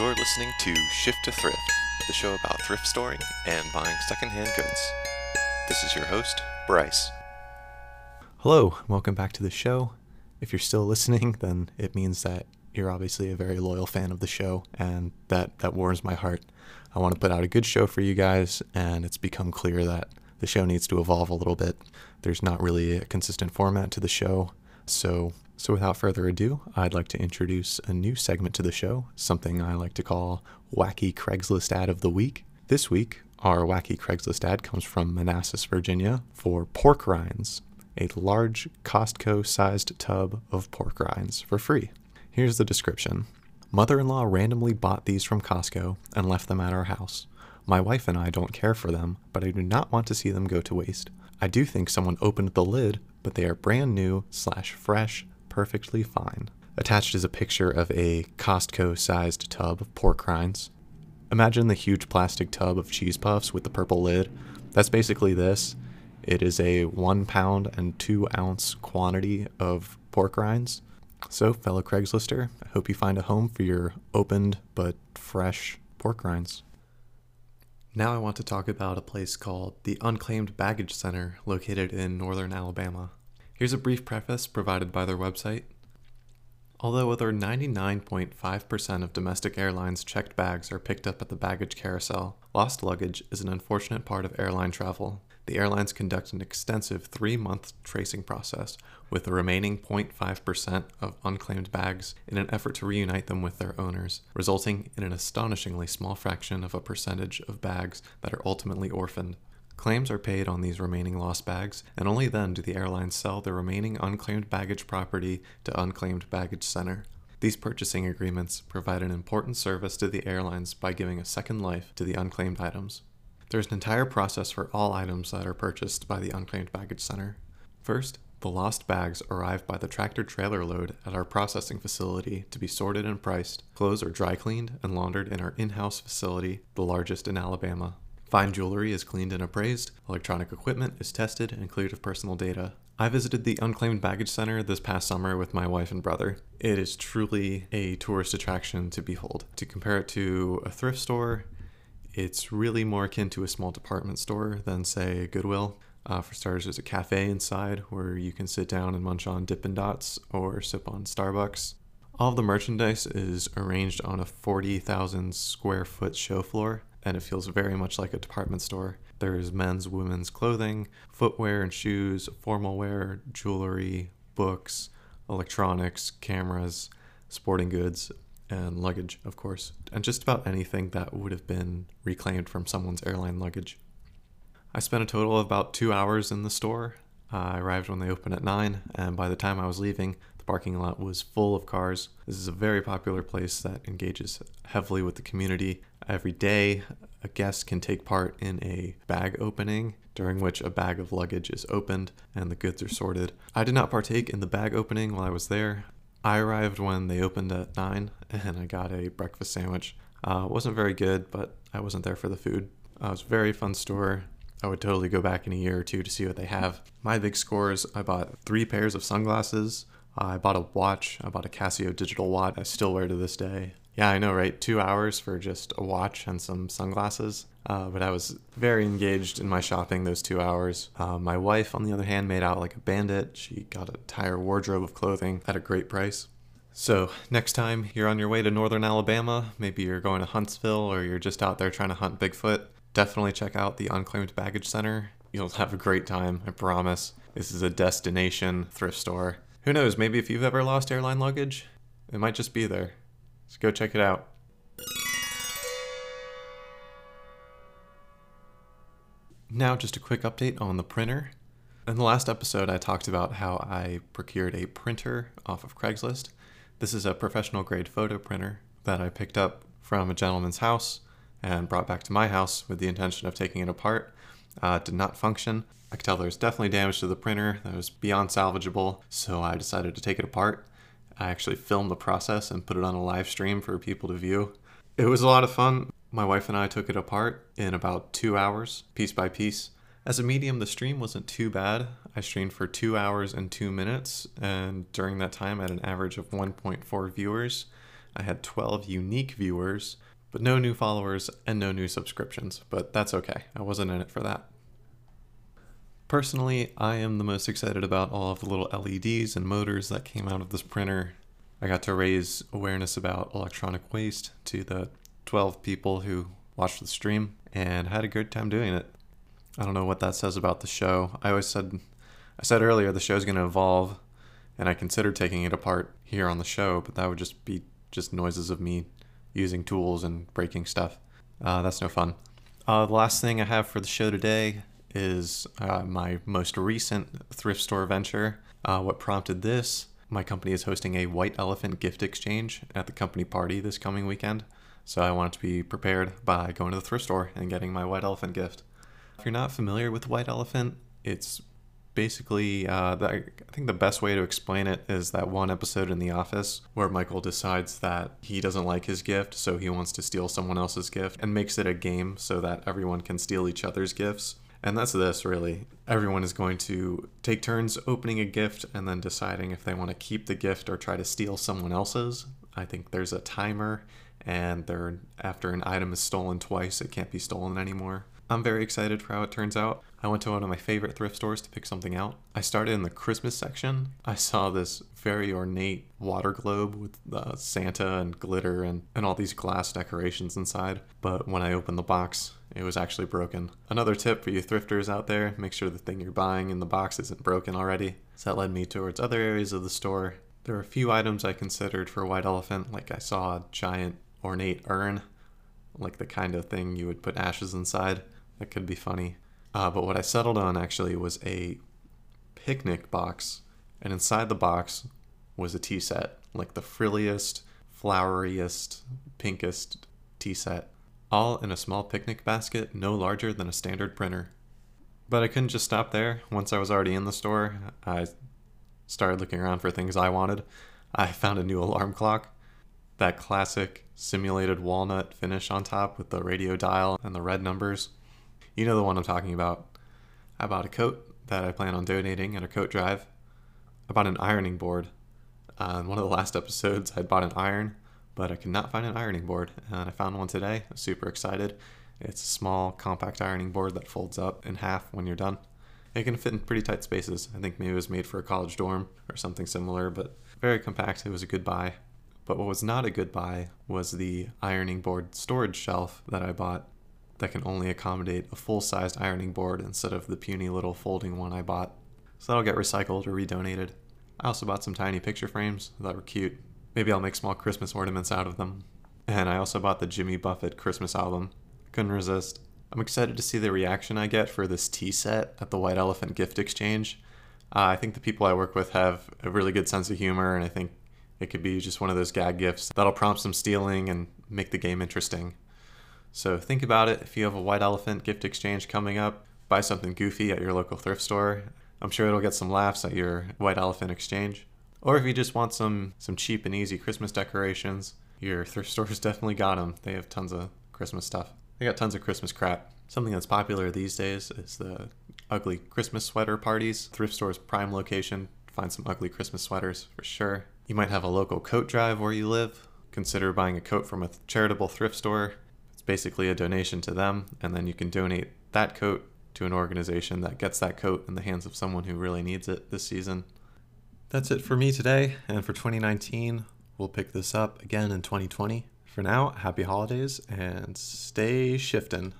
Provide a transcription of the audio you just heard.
You're listening to Shift to Thrift, the show about thrift storing and buying secondhand goods. This is your host, Bryce. Hello, welcome back to the show. If you're still listening, then it means that you're obviously a very loyal fan of the show, and that, that warms my heart. I want to put out a good show for you guys, and it's become clear that the show needs to evolve a little bit. There's not really a consistent format to the show, so so without further ado, I'd like to introduce a new segment to the show, something I like to call Wacky Craigslist Ad of the Week. This week, our wacky Craigslist ad comes from Manassas, Virginia for pork rinds, a large Costco sized tub of pork rinds for free. Here's the description Mother in law randomly bought these from Costco and left them at our house. My wife and I don't care for them, but I do not want to see them go to waste. I do think someone opened the lid, but they are brand new slash fresh perfectly fine. Attached is a picture of a Costco sized tub of pork rinds. Imagine the huge plastic tub of cheese puffs with the purple lid. That's basically this. It is a one pound and two ounce quantity of pork rinds. So, fellow Craigslister, I hope you find a home for your opened but fresh pork rinds. Now, I want to talk about a place called the Unclaimed Baggage Center located in northern Alabama. Here's a brief preface provided by their website. Although over 99.5% of domestic airlines' checked bags are picked up at the baggage carousel, lost luggage is an unfortunate part of airline travel. The airlines conduct an extensive three month tracing process with the remaining 0.5% of unclaimed bags in an effort to reunite them with their owners, resulting in an astonishingly small fraction of a percentage of bags that are ultimately orphaned. Claims are paid on these remaining lost bags, and only then do the airlines sell the remaining unclaimed baggage property to Unclaimed Baggage Center. These purchasing agreements provide an important service to the airlines by giving a second life to the unclaimed items. There's an entire process for all items that are purchased by the Unclaimed Baggage Center. First, the lost bags arrive by the tractor trailer load at our processing facility to be sorted and priced. Clothes are dry cleaned and laundered in our in house facility, the largest in Alabama. Fine jewelry is cleaned and appraised, electronic equipment is tested and cleared of personal data. I visited the Unclaimed Baggage Center this past summer with my wife and brother. It is truly a tourist attraction to behold. To compare it to a thrift store, it's really more akin to a small department store than, say, Goodwill. Uh, for starters, there's a cafe inside where you can sit down and munch on Dippin' Dots or sip on Starbucks. All of the merchandise is arranged on a 40,000 square foot show floor and it feels very much like a department store. There is men's, women's clothing, footwear and shoes, formal wear, jewelry, books, electronics, cameras, sporting goods, and luggage, of course, and just about anything that would have been reclaimed from someone's airline luggage. I spent a total of about two hours in the store. I arrived when they opened at 9, and by the time I was leaving, parking lot was full of cars. This is a very popular place that engages heavily with the community. Every day, a guest can take part in a bag opening, during which a bag of luggage is opened and the goods are sorted. I did not partake in the bag opening while I was there. I arrived when they opened at 9 and I got a breakfast sandwich. Uh, wasn't very good, but I wasn't there for the food. Uh, it was a very fun store. I would totally go back in a year or two to see what they have. My big scores I bought three pairs of sunglasses, I bought a watch. I bought a Casio digital watch I still wear to this day. Yeah, I know, right? Two hours for just a watch and some sunglasses. Uh, but I was very engaged in my shopping those two hours. Uh, my wife, on the other hand, made out like a bandit. She got an entire wardrobe of clothing at a great price. So, next time you're on your way to northern Alabama, maybe you're going to Huntsville or you're just out there trying to hunt Bigfoot, definitely check out the Unclaimed Baggage Center. You'll have a great time, I promise. This is a destination thrift store. Who knows, maybe if you've ever lost airline luggage, it might just be there. So go check it out. Now, just a quick update on the printer. In the last episode, I talked about how I procured a printer off of Craigslist. This is a professional grade photo printer that I picked up from a gentleman's house and brought back to my house with the intention of taking it apart. Uh, did not function. I could tell there was definitely damage to the printer that was beyond salvageable, so I decided to take it apart. I actually filmed the process and put it on a live stream for people to view. It was a lot of fun. My wife and I took it apart in about two hours, piece by piece. As a medium, the stream wasn't too bad. I streamed for two hours and two minutes, and during that time, I had an average of 1.4 viewers. I had 12 unique viewers, but no new followers and no new subscriptions. But that's okay, I wasn't in it for that. Personally, I am the most excited about all of the little LEDs and motors that came out of this printer. I got to raise awareness about electronic waste to the 12 people who watched the stream and had a good time doing it. I don't know what that says about the show. I always said I said earlier the show's going to evolve and I considered taking it apart here on the show, but that would just be just noises of me using tools and breaking stuff. Uh, that's no fun. Uh, the last thing I have for the show today is uh, my most recent thrift store venture. Uh, what prompted this? My company is hosting a White Elephant gift exchange at the company party this coming weekend. So I wanted to be prepared by going to the thrift store and getting my White Elephant gift. If you're not familiar with White Elephant, it's basically, uh, I think the best way to explain it is that one episode in The Office where Michael decides that he doesn't like his gift, so he wants to steal someone else's gift and makes it a game so that everyone can steal each other's gifts. And that's this really. Everyone is going to take turns opening a gift and then deciding if they want to keep the gift or try to steal someone else's. I think there's a timer, and there after an item is stolen twice, it can't be stolen anymore. I'm very excited for how it turns out. I went to one of my favorite thrift stores to pick something out. I started in the Christmas section. I saw this very ornate water globe with uh, Santa and glitter and, and all these glass decorations inside. But when I opened the box, it was actually broken. Another tip for you thrifters out there make sure the thing you're buying in the box isn't broken already. So that led me towards other areas of the store. There were a few items I considered for White Elephant, like I saw a giant ornate urn, like the kind of thing you would put ashes inside. That could be funny. Uh, but what I settled on actually was a picnic box, and inside the box was a tea set, like the frilliest, floweriest, pinkest tea set, all in a small picnic basket no larger than a standard printer. But I couldn't just stop there. Once I was already in the store, I started looking around for things I wanted. I found a new alarm clock, that classic simulated walnut finish on top with the radio dial and the red numbers. You know the one I'm talking about. I bought a coat that I plan on donating at a coat drive. I bought an ironing board. Uh, in one of the last episodes, I bought an iron, but I could not find an ironing board, and I found one today. I'm super excited. It's a small, compact ironing board that folds up in half when you're done. It can fit in pretty tight spaces. I think maybe it was made for a college dorm or something similar, but very compact. It was a good buy. But what was not a good buy was the ironing board storage shelf that I bought that can only accommodate a full sized ironing board instead of the puny little folding one I bought. So that'll get recycled or redonated. I also bought some tiny picture frames that were cute. Maybe I'll make small Christmas ornaments out of them. And I also bought the Jimmy Buffett Christmas album. Couldn't resist. I'm excited to see the reaction I get for this tea set at the White Elephant Gift Exchange. Uh, I think the people I work with have a really good sense of humor, and I think it could be just one of those gag gifts that'll prompt some stealing and make the game interesting. So think about it. If you have a white elephant gift exchange coming up, buy something goofy at your local thrift store. I'm sure it'll get some laughs at your white elephant exchange. Or if you just want some some cheap and easy Christmas decorations, your thrift store's definitely got them. They have tons of Christmas stuff. They got tons of Christmas crap. Something that's popular these days is the ugly Christmas sweater parties. Thrift store's prime location. Find some ugly Christmas sweaters for sure. You might have a local coat drive where you live. Consider buying a coat from a charitable thrift store it's basically a donation to them, and then you can donate that coat to an organization that gets that coat in the hands of someone who really needs it this season. That's it for me today, and for 2019, we'll pick this up again in 2020. For now, happy holidays and stay shifting.